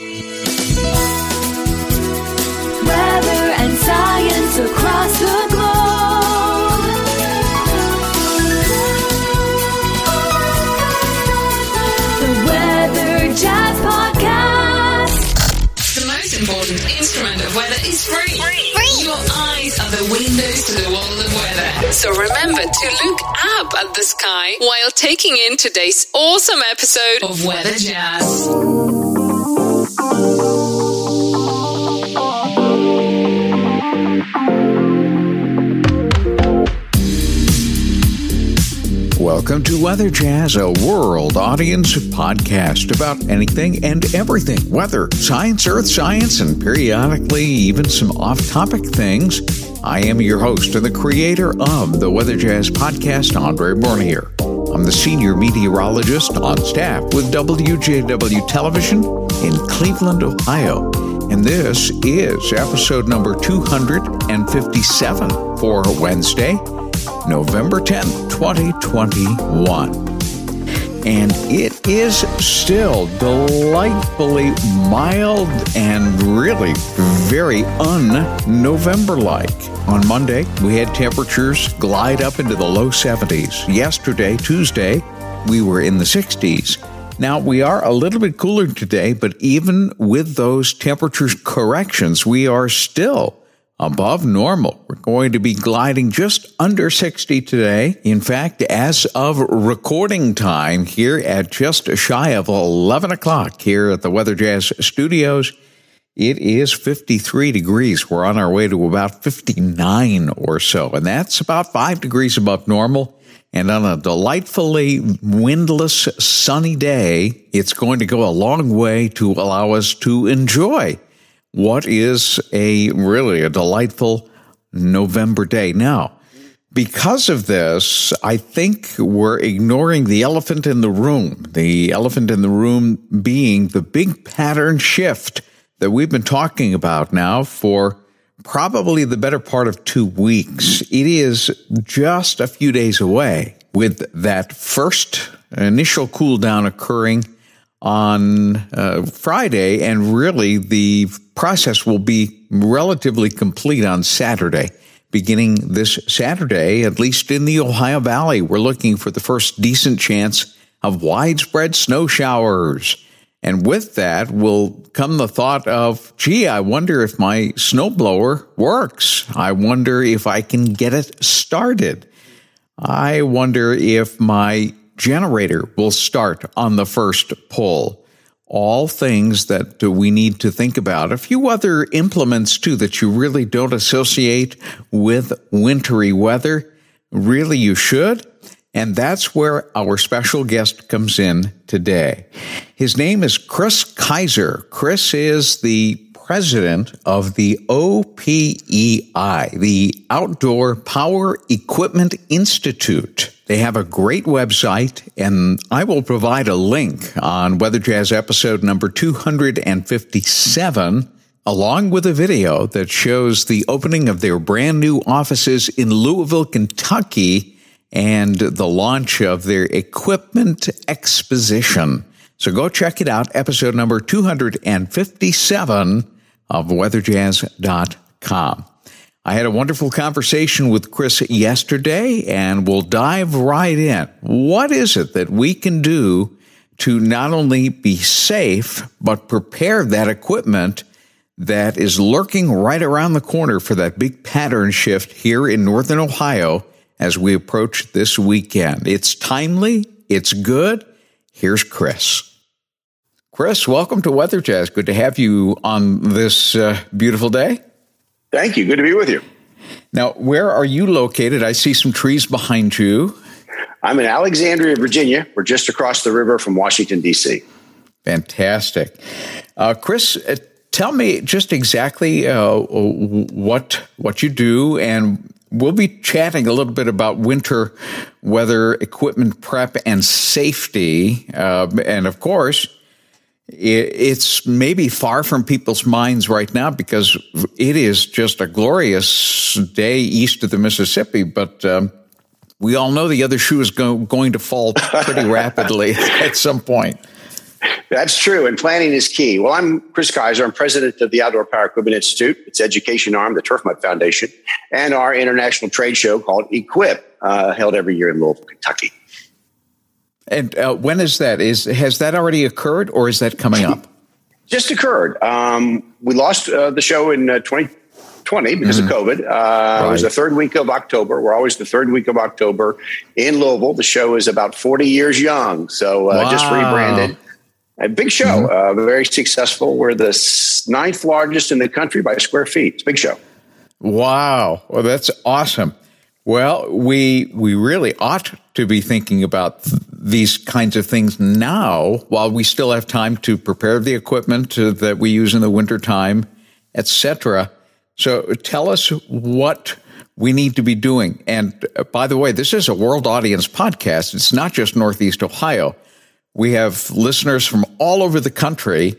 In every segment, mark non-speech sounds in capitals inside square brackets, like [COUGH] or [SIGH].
Weather and science across the globe. The Weather Jazz Podcast. The most important instrument of weather is free. Your eyes are the windows to the world of weather. So remember to look up at the sky while taking in today's awesome episode of Weather Jazz. Welcome to Weather Jazz, a world audience podcast about anything and everything weather, science, earth science, and periodically even some off topic things. I am your host and the creator of the Weather Jazz podcast, Andre Bernier. I'm the senior meteorologist on staff with WJW Television in Cleveland, Ohio. And this is episode number 257 for Wednesday, November 10th, 2021. And it is still delightfully mild and really very un November like. On Monday, we had temperatures glide up into the low 70s. Yesterday, Tuesday, we were in the 60s. Now, we are a little bit cooler today, but even with those temperature corrections, we are still above normal. We're going to be gliding just under 60 today. In fact, as of recording time here at just shy of 11 o'clock here at the Weather Jazz Studios, it is 53 degrees. We're on our way to about 59 or so, and that's about five degrees above normal. And on a delightfully windless, sunny day, it's going to go a long way to allow us to enjoy what is a really a delightful November day. Now, because of this, I think we're ignoring the elephant in the room. The elephant in the room being the big pattern shift that we've been talking about now for probably the better part of two weeks. It is just a few days away with that first initial cool down occurring on uh, Friday, and really the process will be relatively complete on Saturday. Beginning this Saturday, at least in the Ohio Valley, we're looking for the first decent chance of widespread snow showers. And with that will come the thought of, gee, I wonder if my snowblower works. I wonder if I can get it started. I wonder if my generator will start on the first pull. All things that we need to think about. A few other implements too that you really don't associate with wintry weather. Really, you should. And that's where our special guest comes in today. His name is Kris Kiser. Kris is the president of the OPEI, the Outdoor Power Equipment Institute. They have a great website, and I will provide a link on Weather Jazz episode number 257 along with a video that shows the opening of their brand new offices in Louisville, Kentucky, and the launch of their equipment exposition. So go check it out, episode number 257 of weatherjazz.com. I had a wonderful conversation with Kris yesterday, and we'll dive right in. What is it that we can do to not only be safe, but prepare that equipment that is lurking right around the corner for that big pattern shift here in Northern Ohio as we approach this weekend? It's timely, it's good. Here's Kris. Kris, welcome to Weather Jazz. Good to have you on this uh, beautiful day. Thank you. Good to be with you. Now, where are you located? I see some trees behind you. I'm in Alexandria, Virginia. We're just across the river from Washington, D.C. Fantastic. Uh, Kris, uh, tell me just exactly uh, what what you do, and we'll be chatting a little bit about winter weather equipment prep and safety, uh, and of course, it's maybe far from people's minds right now because it is just a glorious day east of the Mississippi, but. Um, we all know the other shoe is go- going to fall pretty [LAUGHS] rapidly [LAUGHS] at some point. That's true, and planning is key. Well, I'm Kris Kiser. I'm president of the Outdoor Power Equipment Institute, its education arm, the Turf Mutt Foundation, and our international trade show called Equip, uh, held every year in Louisville, Kentucky. And uh, when is that? Is has that already occurred, or is that coming up? Just occurred. Um, we lost uh, the show in 2020 uh, because mm-hmm. of COVID. Right. Uh, it was the third week of October. We're always the third week of October in Louisville. The show is about 40 years young, so wow. Uh, just rebranded a big show, mm-hmm. uh, very successful. We're the ninth largest in the country by square feet. It's a big show. Wow. Well, that's awesome. Well, we we really ought to be thinking about th- these kinds of things now while we still have time to prepare the equipment to, that we use in the wintertime, etc. So tell us what we need to be doing. And uh, by the way, this is a world audience podcast. It's not just Northeast Ohio. We have listeners from all over the country.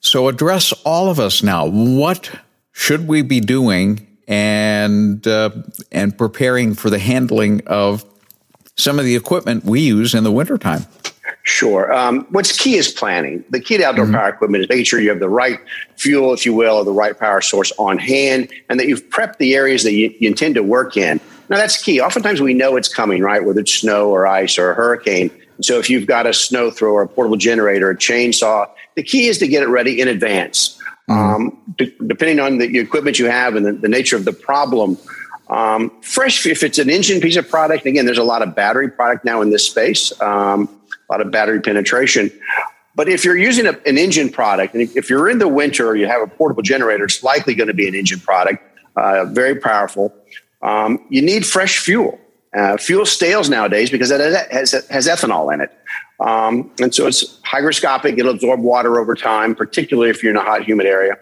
So address all of us now. What should we be doing and uh, and preparing for the handling of some of the equipment we use in the wintertime? Sure. Um, what's key is planning. The key to outdoor mm-hmm. power equipment is making sure you have the right fuel, if you will, or the right power source on hand, and that you've prepped the areas that you, you intend to work in. Now, that's key. Oftentimes we know it's coming, right? Whether it's snow or ice or a hurricane. So if you've got a snow thrower, a portable generator, a chainsaw, the key is to get it ready in advance. Mm-hmm. Um, d- depending on the equipment you have and the, the nature of the problem, um, fresh, if it's an engine piece of product, again, there's a lot of battery product now in this space, um, a lot of battery penetration. But if you're using a, an engine product, and if you're in the winter you have a portable generator, it's likely going to be an engine product, uh, very powerful. Um, you need fresh fuel. Uh, fuel stales nowadays because it has, has ethanol in it. Um, and so it's hygroscopic. It'll absorb water over time, particularly if you're in a hot, humid area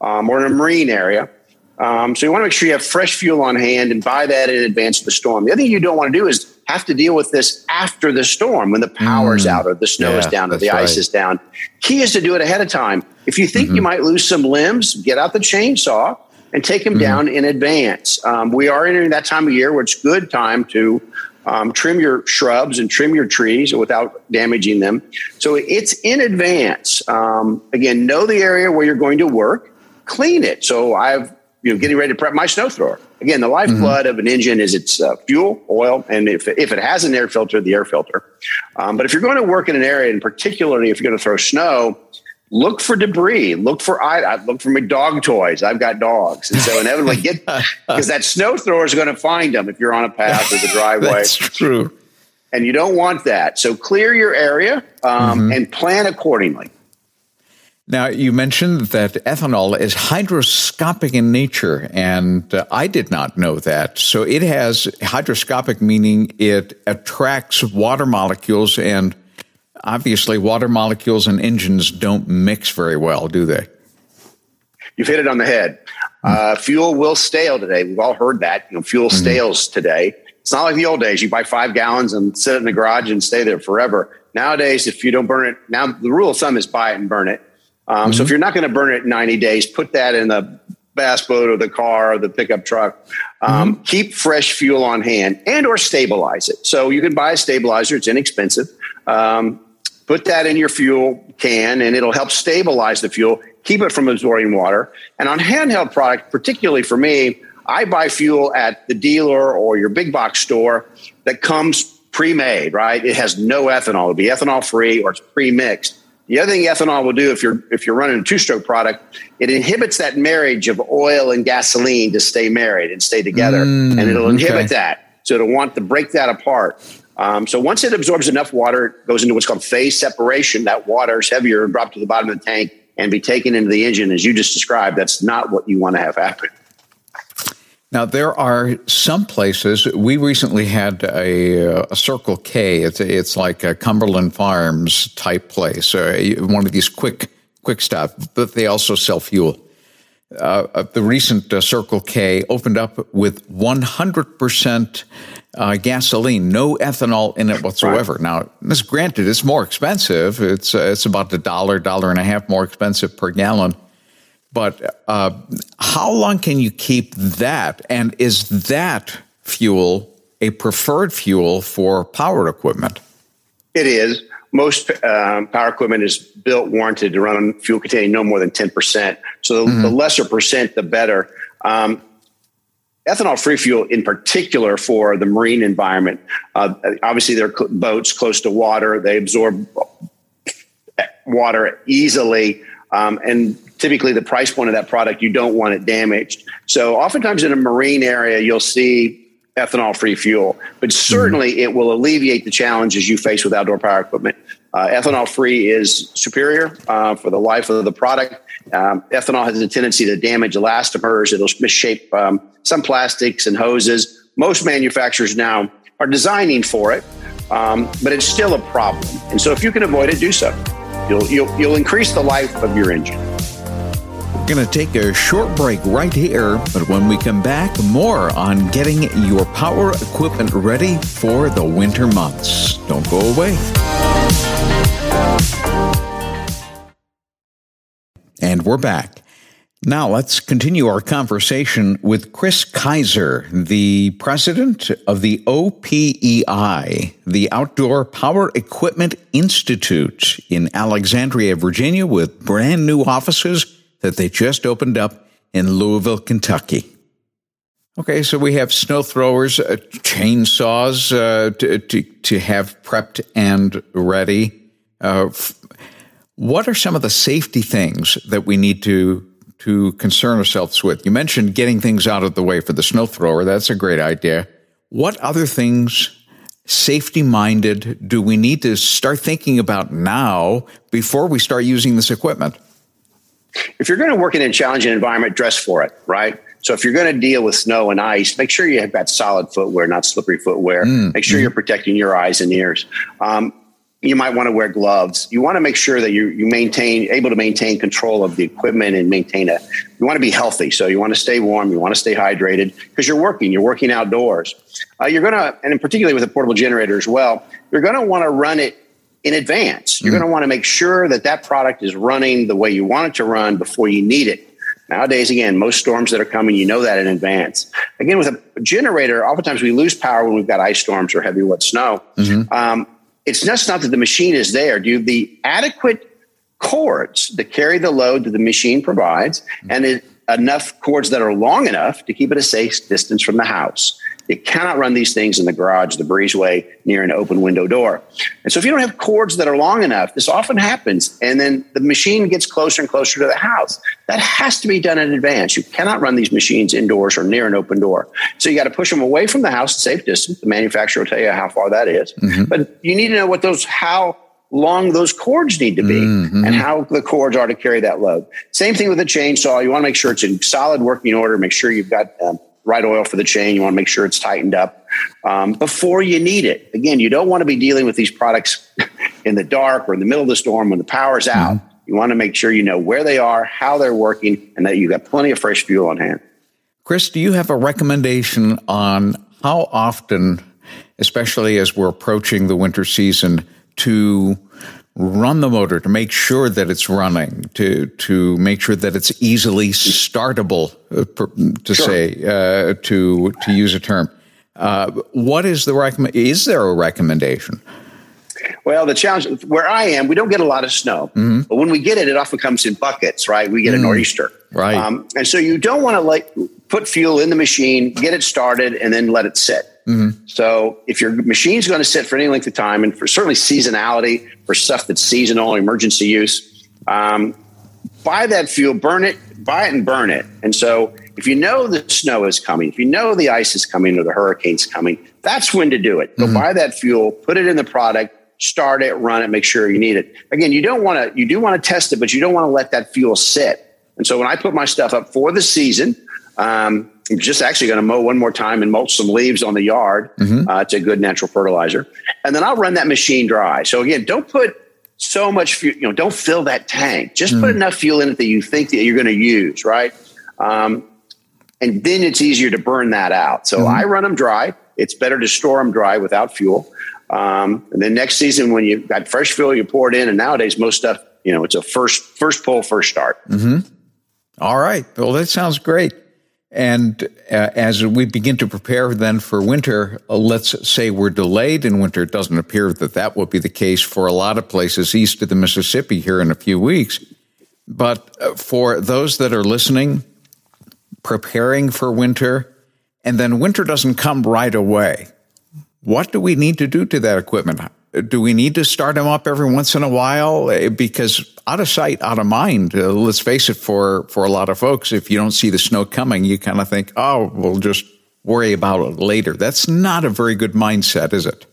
um, or in a marine area. Um, so you want to make sure you have fresh fuel on hand and buy that in advance of the storm. The other thing you don't want to do is have to deal with this after the storm when the power's mm, out or the snow yeah, is down or the ice right. is down. Key is to do it ahead of time. If you think mm-hmm. you might lose some limbs, get out the chainsaw and take them mm-hmm. down in advance. Um, we are entering that time of year where it's good time to um, trim your shrubs and trim your trees without damaging them. So it's in advance. Um, again, know the area where you're going to work, clean it. So I've you know getting ready to prep my snow thrower. Again, the lifeblood mm-hmm. of an engine is its uh, fuel, oil, and if, if it has an air filter, the air filter. Um, but if you're going to work in an area, and particularly if you're going to throw snow, look for debris. Look for I, I look for my dog toys. I've got dogs, and so inevitably get [LAUGHS] because that snow thrower is going to find them if you're on a path or the [LAUGHS] driveway. That's true. And you don't want that. So clear your area um, mm-hmm. and plan accordingly. Now, you mentioned that ethanol is hygroscopic in nature, and uh, I did not know that. So it has hygroscopic, meaning it attracts water molecules and obviously water molecules and engines don't mix very well, do they? You've hit it on the head. Uh, fuel will stale today. We've all heard that. You know, fuel mm-hmm. stales today. It's not like the old days. You buy five gallons and sit in the garage and stay there forever. Nowadays, if you don't burn it, now the rule of thumb is buy it and burn it. Um, mm-hmm. So if you're not going to burn it in 90 days, put that in the bass boat or the car or the pickup truck. Um, mm-hmm. Keep fresh fuel on hand and or stabilize it. So you can buy a stabilizer. It's inexpensive. Um, Put that in your fuel can and it'll help stabilize the fuel, keep it from absorbing water. And on handheld product, particularly for me, I buy fuel at the dealer or your big box store that comes pre-made, right? It has no ethanol. It'll be ethanol free or it's pre-mixed. The other thing ethanol will do if you're if you're running a two-stroke product, it inhibits that marriage of oil and gasoline to stay married and stay together, mm, and it'll inhibit okay. that. So it'll want to break that apart. Um, so once it absorbs enough water, it goes into what's called phase separation. That water is heavier and drop to the bottom of the tank and be taken into the engine, as you just described. That's not what you want to have happen. Now, there are some places. We recently had a, a Circle K. It's, it's like a Cumberland Farms type place, uh, one of these quick quick stop, but they also sell fuel. Uh, uh the recent uh, Circle K opened up with 100% uh, gasoline, no ethanol in it whatsoever. Right. Now, this granted, it's more expensive. It's uh, it's about a dollar, dollar and a half more expensive per gallon. But uh, how long can you keep that? And is that fuel a preferred fuel for powered equipment? It is. most um, power equipment is built warranted to run on fuel containing no more than 10%. So the, mm-hmm. the lesser percent, the better. Um, ethanol free fuel in particular for the marine environment. Uh, obviously, they're cl- boats close to water, they absorb water easily. Um, and typically, the price point of that product, you don't want it damaged. So, oftentimes in a marine area, you'll see ethanol free fuel, but certainly mm-hmm. it will alleviate the challenges you face with outdoor power equipment. Uh, ethanol free is superior uh, for the life of the product. Um, ethanol has a tendency to damage elastomers. It'll misshape um, some plastics and hoses. Most manufacturers now are designing for it, um, but it's still a problem. And so if you can avoid it, do so. You'll, you'll, you'll increase the life of your engine. We're going to take a short break right here, but when we come back, more on getting your power equipment ready for the winter months. Don't go away. We're back. Now let's continue our conversation with Kris Kiser, the president of the OPEI, the Outdoor Power Equipment Institute in Alexandria, Virginia, with brand new offices that they just opened up in Louisville, Kentucky. Okay, so we have snow throwers, uh, chainsaws uh, to, to, to, have prepped and ready. Uh, what are some of the safety things that we need to to concern ourselves with? You mentioned getting things out of the way for the snow thrower. That's a great idea. What other things, safety minded, do we need to start thinking about now before we start using this equipment? If you're going to work in a challenging environment, dress for it, right? So if you're going to deal with snow and ice, make sure you have got solid footwear, not slippery footwear. Mm, make sure mm you're protecting your eyes and ears. Um, you might want to wear gloves. You want to make sure that you you maintain able to maintain control of the equipment and maintain a. You want to be healthy, so you want to stay warm. You want to stay hydrated because you're working. You're working outdoors. Uh, you're gonna, and particularly with a portable generator as well, you're going to want to run it in advance. You're mm. going to want to make sure that that product is running the way you want it to run before you need it. Nowadays, again, most storms that are coming, you know that in advance. Again, with a generator, oftentimes we lose power when we've got ice storms or heavy wet snow. Mm-hmm. Um, it's just not that the machine is there. Do you have the adequate cords that carry the load that the machine provides, and it, enough cords that are long enough to keep it a safe distance from the house. You cannot run these things in the garage, the breezeway, near an open window door. And so if you don't have cords that are long enough, this often happens. And then the machine gets closer and closer to the house. That has to be done in advance. You cannot run these machines indoors or near an open door. So you got to push them away from the house at safe distance. The manufacturer will tell you how far that is. Mm-hmm. But you need to know what those, how long those cords need to be mm-hmm. and how the cords are to carry that load. Same thing with a chainsaw. You want to make sure it's in solid working order. Make sure you've got um, right oil for the chain. You want to make sure it's tightened up um, before you need it. Again, you don't want to be dealing with these products [LAUGHS] in the dark or in the middle of the storm when the power's out. Mm-hmm. You want to make sure you know where they are, how they're working, and that you've got plenty of fresh fuel on hand. Kris, do you have a recommendation on how often, especially as we're approaching the winter season, to run the motor to make sure that it's running, to to make sure that it's easily startable, uh, to sure. say uh, to to use a term. Uh, what is the recommend? Is there a recommendation? Well, the challenge where I am, we don't get a lot of snow, mm-hmm. but when we get it, it often comes in buckets. Right, we get mm. a nor'easter, right, um, and so you don't want to like put fuel in the machine, get it started, and then let it sit. Mm-hmm. So if your machine's going to sit for any length of time, and for certainly seasonality for stuff that's seasonal, emergency use, um, buy that fuel, burn it, buy it and burn it. And so if you know the snow is coming, if you know the ice is coming or the hurricane's coming, that's when to do it. Go mm-hmm. buy that fuel, put it in the product, start it, run it, make sure you need it. Again, you don't want to, you do want to test it, but you don't want to let that fuel sit. And so when I put my stuff up for the season, um, I'm just actually going to mow one more time and mulch some leaves on the yard. Mm-hmm. Uh, it's a good natural fertilizer. And then I'll run that machine dry. So again, don't put so much fuel, you know, don't fill that tank. Just mm-hmm. put enough fuel in it that you think that you're going to use, right? Um, and then it's easier to burn that out. So mm-hmm. I run them dry. It's better to store them dry without fuel. Um, and then next season, when you've got fresh fuel, you pour it in. And nowadays, most stuff, you know, it's a first first pull, first start. Mm-hmm. All right. Well, that sounds great. And uh, as we begin to prepare then for winter, uh, let's say we're delayed in winter. It doesn't appear that that will be the case for a lot of places east of the Mississippi here in a few weeks. But uh, for those that are listening, preparing for winter, and then winter doesn't come right away, what do we need to do to that equipment? Do we need to start them up every once in a while? Eh, because out of sight, out of mind. Uh, let's face it, for for a lot of folks, if you don't see the snow coming, you kind of think, "Oh, we'll just worry about it later." That's not a very good mindset, is it?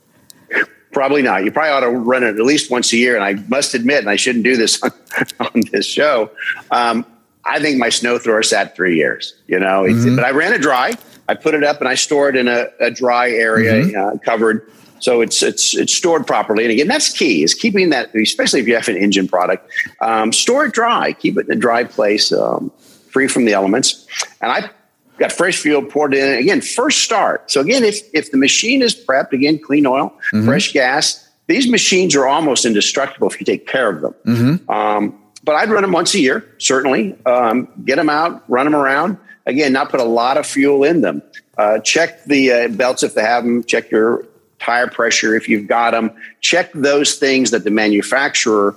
Probably not. You probably ought to run it at least once a year. And I must admit, and I shouldn't do this [LAUGHS] on, on this show. Um, I think my snow thrower sat three years. You know, mm-hmm. but I ran it dry. I put it up and I stored it in a, a dry area, mm-hmm. uh, covered so it's it's it's stored properly, and again, that's key is keeping that, especially if you have an engine product, um, store it dry, keep it in a dry place, um, free from the elements. And I got fresh fuel poured in. Again, first start. So again, if if the machine is prepped, again, clean oil, mm-hmm. fresh gas. These machines are almost indestructible if you take care of them. Mm-hmm. Um, but I'd run them once a year, certainly. Um, get them out, run them around. Again, not put a lot of fuel in them. Uh, check the uh, belts if they have them. Check your tire pressure if you've got them. Check those things that the manufacturer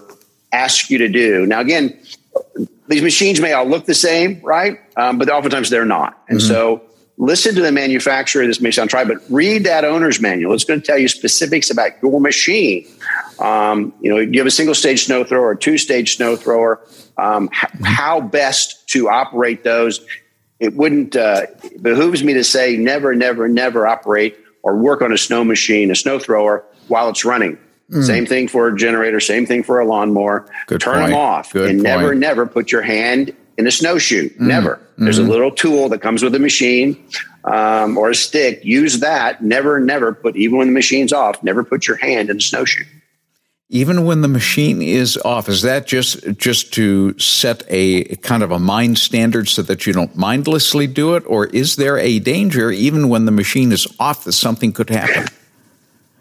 asks you to do. Now, again, these machines may all look the same, right? Um, but oftentimes they're not. And mm-hmm. so listen to the manufacturer. This may sound try, but read that owner's manual. It's going to tell you specifics about your machine. Um, you know, you have a single stage snow thrower, a two stage snow thrower, um, mm-hmm. how best to operate those. It wouldn't uh, behooves me to say never, never, never operate or work on a snow machine, a snow thrower while it's running. Mm. Same thing for a generator, same thing for a lawnmower. Good Turn point. them off Good and point. never, never put your hand in a snow chute. Mm. Never. Mm-hmm. There's a little tool that comes with the machine um, or a stick. Use that. Never, never put, even when the machine's off, never put your hand in a snow chute even when the machine is off is that just just to set a kind of a mind standard so that you don't mindlessly do it? Or is there a danger even when the machine is off that something could happen?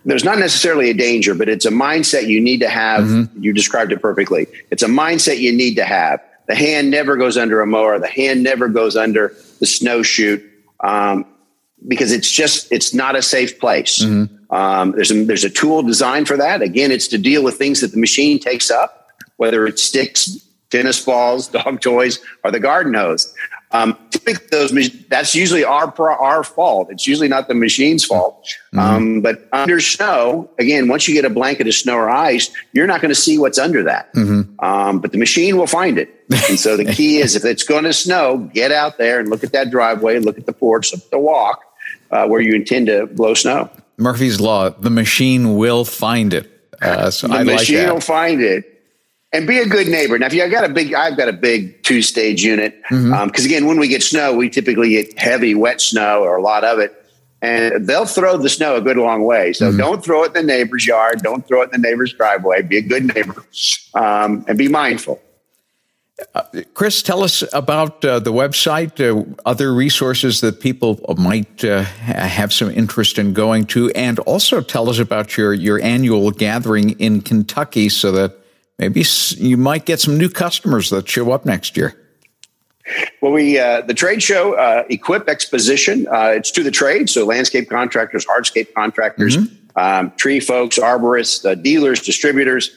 There's not necessarily a danger but it's a mindset you need to have. Mm-hmm. you described it perfectly. It's a mindset you need to have. The hand never goes under a mower. The hand never goes under the snow chute um, because it's just it's not a safe place. Mm-hmm. Um, there's a, there's a tool designed for that. Again, it's to deal with things that the machine takes up, whether it's sticks, tennis balls, [LAUGHS] dog toys, or the garden hose. Um, typically, those that's usually our our fault. It's usually not the machine's fault. Mm-hmm. Um, but under snow, again, once you get a blanket of snow or ice, you're not going to see what's under that. Mm-hmm. Um, but the machine will find it. And so the [LAUGHS] key is, if it's going to snow, get out there and look at that driveway, look at the porch, the walk, uh, where you intend to blow snow. Murphy's Law, the machine will find it. Uh, so the I machine like will find it. And be a good neighbor. Now, if you have got a big, I've got a big two stage unit. Because mm-hmm. um, again, when we get snow, we typically get heavy, wet snow or a lot of it. And they'll throw the snow a good long way. So mm-hmm. don't throw it in the neighbor's yard. Don't throw it in the neighbor's driveway. Be a good neighbor um, and be mindful. Uh, Kris, tell us about uh, the website, uh, other resources that people might uh, have some interest in going to, and also tell us about your, your annual gathering in Kentucky so that maybe you might get some new customers that show up next year. Well, we uh, the trade show uh, Equip Exposition. it's to the trade, so landscape contractors, hardscape contractors, mm-hmm. um, tree folks, arborists, dealers, distributors.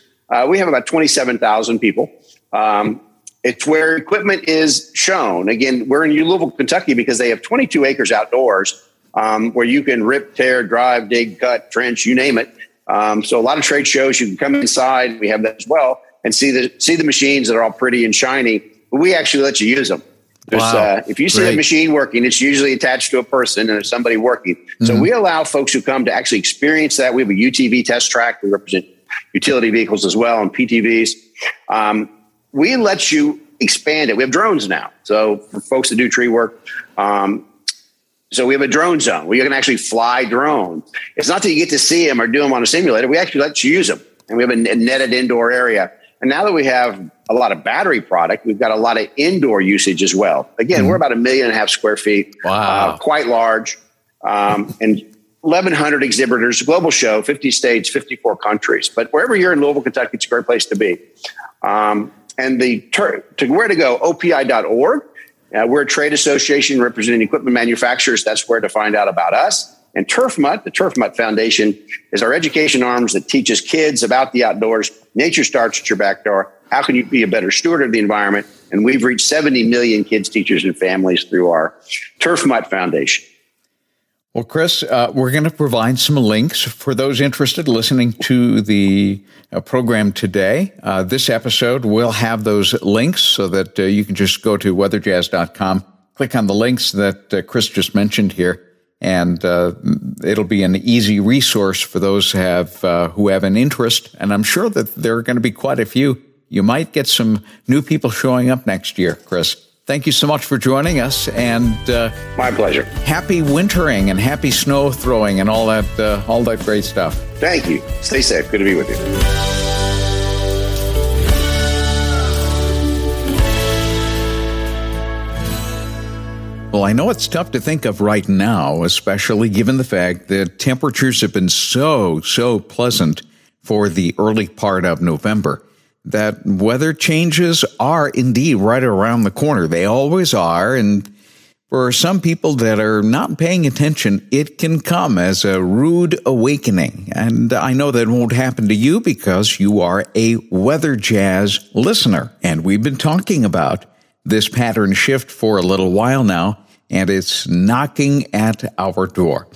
we have about twenty seven thousand people. Um, it's where equipment is shown. Again, we're in Louisville, Kentucky because they have 22 acres outdoors um, where you can rip, tear, drive, dig, cut, trench, you name it. Um, so a lot of trade shows, you can come inside. We have that as well and see the see the machines that are all pretty and shiny. But we actually let you use them. Wow. Uh, if you see Great. a machine working, it's usually attached to a person and there's somebody working. Mm-hmm. So we allow folks who come to actually experience that. We have a UTV test track. We represent utility vehicles as well and PTVs. Um, we let you expand it. We have drones now. So for folks that do tree work, um, so we have a drone zone where you can actually fly drones. It's not that you get to see them or do them on a simulator. We actually let you use them, and we have a netted indoor area. And now that we have a lot of battery product, we've got a lot of indoor usage as well. Again, mm we're about a million and a half square feet, wow. Uh, quite large, um, and 1,100 exhibitors, global show, 50 states, 54 countries. But wherever you're in Louisville, Kentucky, it's a great place to be. Um, and the ter- to where to go, opei.org. Uh, we're a trade association representing equipment manufacturers. That's where to find out about us. And Turf Mutt, the Turf Mutt Foundation, is our education arms that teaches kids about the outdoors. Nature starts at your back door. How can you be a better steward of the environment? And we've reached 70 million kids, teachers, and families through our Turf Mutt Foundation. Well, Kris, uh, we're going to provide some links for those interested listening to the uh, program today. Uh, this episode will have those links so that uh, you can just go to weatherjazz.com, click on the links that uh, Kris just mentioned here, and uh, it'll be an easy resource for those have who have an interest. And I'm sure that there are going to be quite a few. You might get some new people showing up next year, Kris. Thank you so much for joining us, and uh, my pleasure. Happy wintering and happy snow throwing and all that, uh, all that great stuff. Thank you. Stay safe. Good to be with you. Well, I know it's tough to think of right now, especially given the fact that temperatures have been so, so pleasant for the early part of November that weather changes are indeed right around the corner. They always are. And for some people that are not paying attention, it can come as a rude awakening. And I know that won't happen to you because you are a weather jazz listener. And we've been talking about this pattern shift for a little while now, and it's knocking at our door.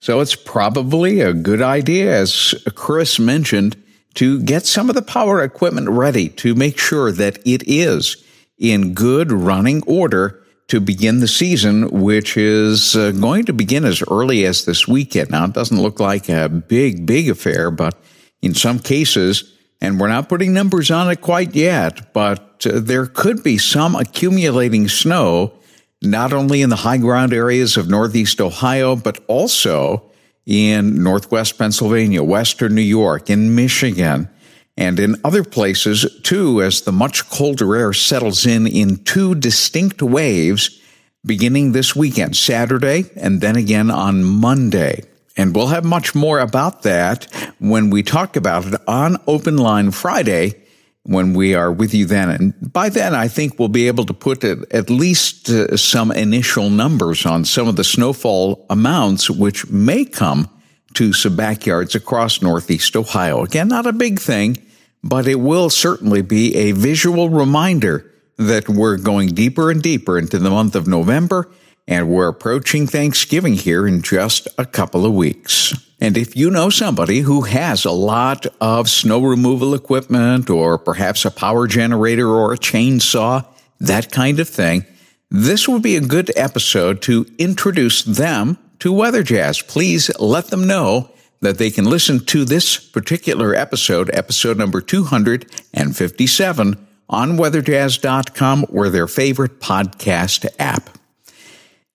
So it's probably a good idea, as Kris mentioned, to get some of the power equipment ready to make sure that it is in good running order to begin the season, which is uh, going to begin as early as this weekend. Now, it doesn't look like a big, big affair, but in some cases, and we're not putting numbers on it quite yet, but uh, there could be some accumulating snow, not only in the high ground areas of Northeast Ohio, but also in Northwest Pennsylvania, Western New York, in Michigan, and in other places too, as the much colder air settles in in two distinct waves beginning this weekend, Saturday, and then again on Monday. And we'll have much more about that when we talk about it on Open Line Friday when we are with you then. And by then, I think we'll be able to put at least uh, some initial numbers on some of the snowfall amounts, which may come to some backyards across Northeast Ohio. Again, not a big thing, but it will certainly be a visual reminder that we're going deeper and deeper into the month of November and we're approaching Thanksgiving here in just a couple of weeks. And if you know somebody who has a lot of snow removal equipment or perhaps a power generator or a chainsaw, that kind of thing, this would be a good episode to introduce them to Weather Jazz. Please let them know that they can listen to this particular episode, episode number 257, on weatherjazz.com or their favorite podcast app.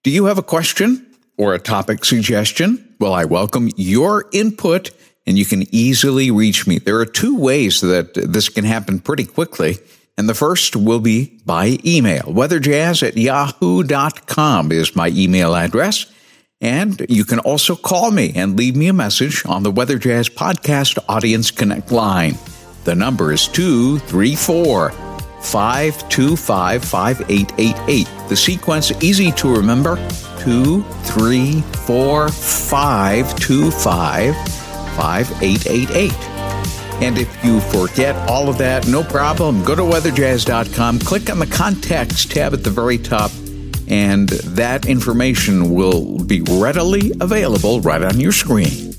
Do you have a question or a topic suggestion? Well, I welcome your input and you can easily reach me. There are two ways that this can happen pretty quickly. And the first will be by email. Weatherjazz at yahoo.com is my email address. And you can also call me and leave me a message on the Weather Jazz Podcast Audience Connect line. The number is 234 525 5888. The sequence easy to remember 2, 3, 4, 5, 2, 5, 5888. And if you forget all of that, no problem. Go to weatherjazz.com, click on the contacts tab at the very top, and that information will be readily available right on your screen.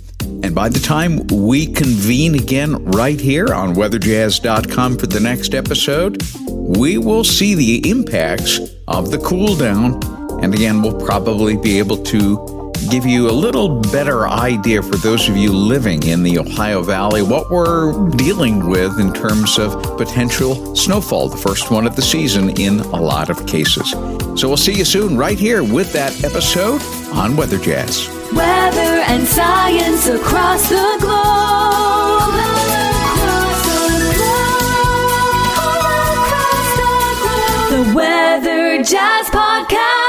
And by the time we convene again right here on weatherjazz.com for the next episode, we will see the impacts of the cool down. And again, we'll probably be able to give you a little better idea for those of you living in the Ohio Valley what we're dealing with in terms of potential snowfall, the first one of the season in a lot of cases. So we'll see you soon right here with that episode on Weather Jazz. Weather and science across the globe. The Weather Jazz Podcast.